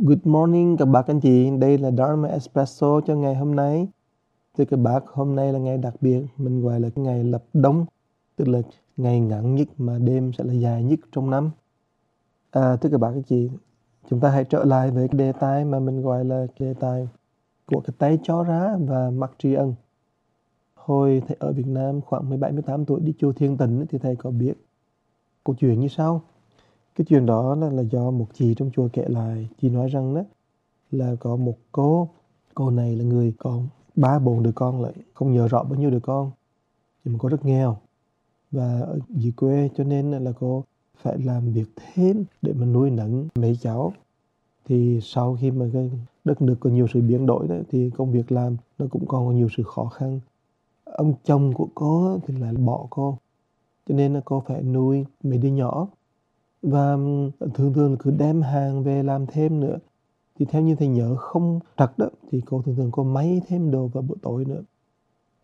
Good morning các bác anh chị, đây là Dharma Espresso cho ngày hôm nay. Thưa các bác, hôm nay là ngày đặc biệt, mình gọi là ngày lập đông, tức là ngày ngắn nhất mà đêm sẽ là dài nhất trong năm. À, thưa các bác anh chị, chúng ta hãy trở lại với cái đề tài mà mình gọi là đề tài của cái tay chó rá và mặt tri ân. Hồi thầy ở Việt Nam khoảng 17-18 tuổi đi chùa Thiên Tịnh thì thầy có biết câu chuyện như sau cái chuyện đó là, là do một chị trong chùa kể lại. Chị nói rằng đó là có một cô cô này là người còn ba bốn đứa con lại không nhớ rõ bao nhiêu đứa con nhưng mà cô rất nghèo và ở dưới quê cho nên là cô phải làm việc thêm để mà nuôi nấng mấy cháu. Thì sau khi mà cái đất nước có nhiều sự biến đổi đó, thì công việc làm nó cũng còn có nhiều sự khó khăn. Ông chồng của cô thì lại bỏ cô cho nên là cô phải nuôi mấy đứa nhỏ và ừ, thường thường cứ đem hàng về làm thêm nữa. Thì theo như thầy nhớ không trật đó thì cô thường thường cô máy thêm đồ vào buổi tối nữa.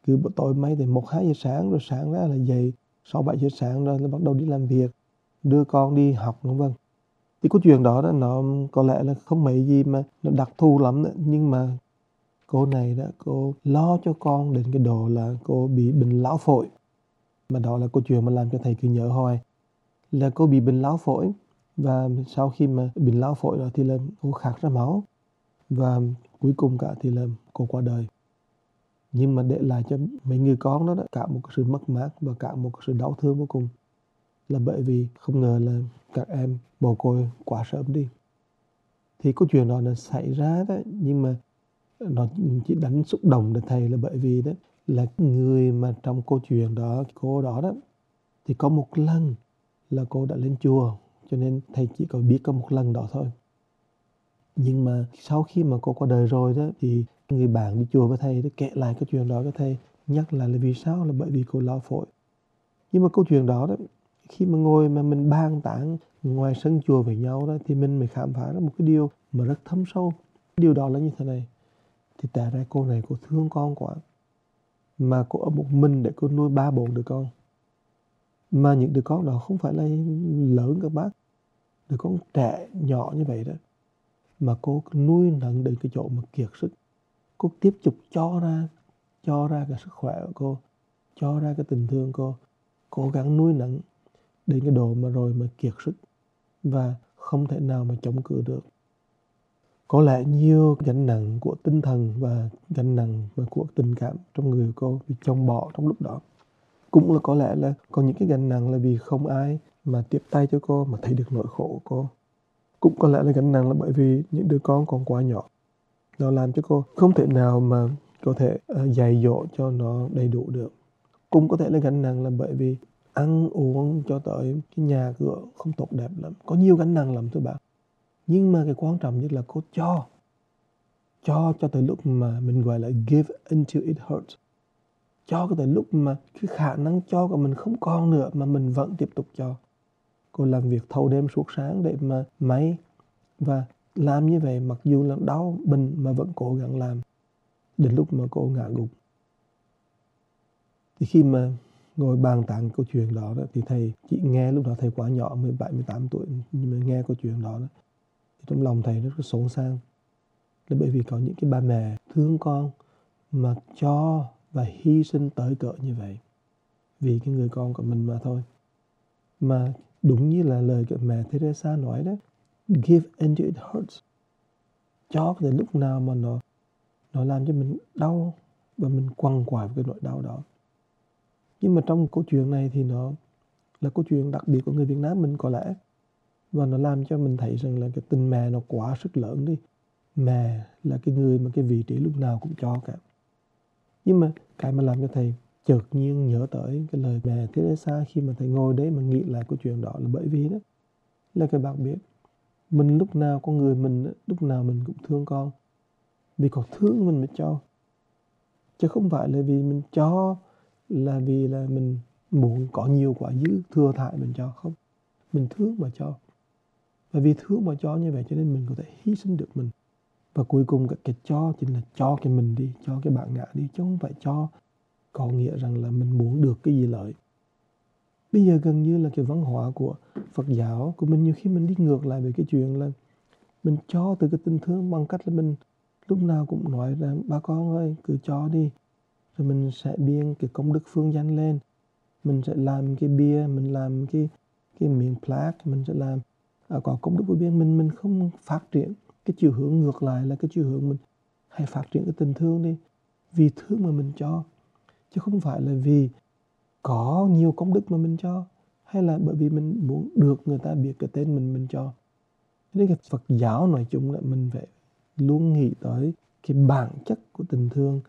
Cứ buổi tối máy thì một hai giờ sáng rồi sáng ra là dậy, sáu bảy giờ sáng rồi là bắt đầu đi làm việc, đưa con đi học vân vân thì cái chuyện đó đó nó có lẽ là không mấy gì mà nó đặc thù lắm nữa. nhưng mà cô này đó, cô lo cho con đến cái độ là cô bị bệnh lão phổi. Mà đó là câu chuyện mà làm cho thầy cứ nhớ hoài là cô bị bệnh lao phổi. Và sau khi mà bệnh lao phổi đó thì là cô khạc ra máu. Và cuối cùng cả thì là cô qua đời. Nhưng mà để lại cho mấy người con đó, đó cả một sự mất mát và cả một sự đau thương vô cùng. Là bởi vì không ngờ là các em bỏ côi quá sớm đi. Thì câu chuyện đó là xảy ra đó nhưng mà nó chỉ đánh xúc động được thầy là bởi vì đó là người mà trong câu chuyện đó cô đó đó thì có một lần là cô đã lên chùa, cho nên thầy chỉ có biết có một lần đó thôi. Nhưng mà sau khi mà cô qua đời rồi đó, thì người bạn đi chùa với thầy đã kể lại cái chuyện đó với thầy, nhắc lại là vì sao, là bởi vì cô lao phổi. Nhưng mà câu chuyện đó đó, khi mà ngồi mà mình bàn tán ngoài sân chùa với nhau đó, thì mình mới khám phá ra một cái điều mà rất thâm sâu. Điều đó là như thế này. Thì tại ra cô này cô thương con quá, mà cô ở một mình để cô nuôi ba bốn đứa con mà những đứa con đó không phải là lớn các bác. Đứa con trẻ nhỏ như vậy đó. Mà cô nuôi nấng đến cái chỗ mà kiệt sức. Cô tiếp tục cho ra cho ra cái sức khỏe của cô, cho ra cái tình thương cô. Cố gắng nuôi nấng đến cái độ mà rồi mà kiệt sức và không thể nào mà chống cự được. Có lẽ nhiều gánh nặng của tinh thần và gánh nặng và của tình cảm trong người cô bị chồng bỏ trong lúc đó cũng là có lẽ là có những cái gánh nặng là vì không ai mà tiếp tay cho cô mà thấy được nỗi khổ của cô. Cũng có lẽ là gánh nặng là bởi vì những đứa con còn quá nhỏ. Nó làm cho cô không thể nào mà có thể uh, dạy dỗ cho nó đầy đủ được. Cũng có thể là gánh nặng là bởi vì ăn uống cho tới cái nhà cửa không tốt đẹp lắm. Có nhiều gánh nặng lắm thưa bạn. Nhưng mà cái quan trọng nhất là cô cho. Cho cho tới lúc mà mình gọi là give until it hurts cho cái tới lúc mà cái khả năng cho của mình không còn nữa mà mình vẫn tiếp tục cho. Cô làm việc thâu đêm suốt sáng để mà máy và làm như vậy mặc dù là đau bệnh mà vẫn cố gắng làm. Đến lúc mà cô ngã gục. Thì khi mà ngồi bàn tán câu chuyện đó, đó thì thầy chỉ nghe lúc đó thầy quá nhỏ 17 18 tuổi nhưng mà nghe câu chuyện đó, đó thì trong lòng thầy rất là xốn sang là bởi vì có những cái ba mẹ thương con mà cho và hy sinh tới cỡ như vậy. Vì cái người con của mình mà thôi. Mà đúng như là lời của mẹ Teresa nói đó, give until it hurts. Cho tới lúc nào mà nó nó làm cho mình đau và mình quằn quại với cái nỗi đau đó. Nhưng mà trong câu chuyện này thì nó là câu chuyện đặc biệt của người Việt Nam mình có lẽ. Và nó làm cho mình thấy rằng là cái tình mẹ nó quá sức lớn đi. Mẹ là cái người mà cái vị trí lúc nào cũng cho cả nhưng mà cái mà làm cho thầy chợt nhiên nhớ tới cái lời mẹ Teresa khi mà thầy ngồi đấy mà nghĩ lại cái chuyện đó là bởi vì đó, là cái bác biết, mình lúc nào con người mình lúc nào mình cũng thương con, vì còn thương mình mới cho. Chứ không phải là vì mình cho, là vì là mình muốn có nhiều quả dư thừa thải mình cho, không. Mình thương mà cho. Và vì thương mà cho như vậy cho nên mình có thể hy sinh được mình và cuối cùng cái, cái cho chính là cho cái mình đi cho cái bạn ngã đi chứ không phải cho có nghĩa rằng là mình muốn được cái gì lợi. Bây giờ gần như là cái văn hóa của Phật giáo của mình nhiều khi mình đi ngược lại về cái chuyện là mình cho từ cái tình thương bằng cách là mình lúc nào cũng nói rằng ba con ơi cứ cho đi rồi mình sẽ biên cái công đức phương danh lên. Mình sẽ làm cái bia mình làm cái cái miếng plaque mình sẽ làm à, có công đức của biên. Mình mình không phát triển cái chiều hướng ngược lại là cái chiều hướng mình hãy phát triển cái tình thương đi, vì thương mà mình cho, chứ không phải là vì có nhiều công đức mà mình cho, hay là bởi vì mình muốn được người ta biết cái tên mình mình cho. Nên cái Phật giáo nói chung là mình phải luôn nghĩ tới cái bản chất của tình thương,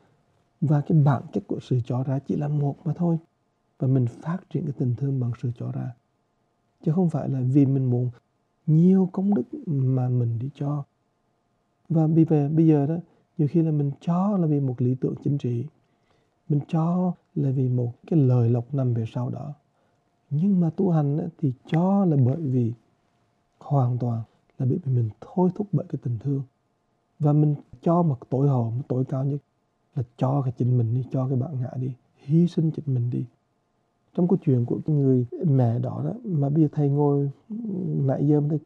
và cái bản chất của sự cho ra chỉ là một mà thôi, và mình phát triển cái tình thương bằng sự cho ra. Chứ không phải là vì mình muốn nhiều công đức mà mình đi cho và bây giờ bây giờ đó, nhiều khi là mình cho là vì một lý tưởng chính trị. Mình cho là vì một cái lời lộc nằm về sau đó. Nhưng mà tu hành thì cho là bởi vì hoàn toàn là bị mình thôi thúc bởi cái tình thương. Và mình cho một tội hồn tội cao nhất là cho cái chính mình đi, cho cái bạn ngã đi, hy sinh chính mình đi. Trong câu chuyện của cái người mẹ đó đó, mà bây giờ thầy ngồi nãy giờ thầy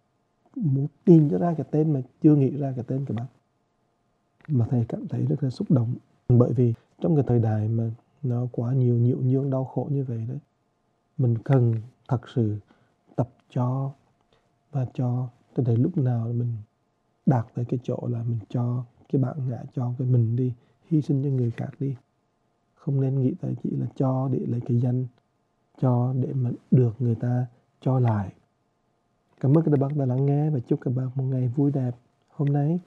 muốn tìm cho ra cái tên mà chưa nghĩ ra cái tên của bạn. Mà thầy cảm thấy rất là xúc động. Bởi vì trong cái thời đại mà nó quá nhiều nhiễu nhương, đau khổ như vậy đấy, mình cần thật sự tập cho và cho cho đến lúc nào mình đạt tới cái chỗ là mình cho cái bạn ngã cho cái mình đi, hy sinh cho người khác đi. Không nên nghĩ tới chỉ là cho để lấy cái danh, cho để mà được người ta cho lại cảm ơn các bạn đã lắng nghe và chúc các bạn một ngày vui đẹp. Hôm nay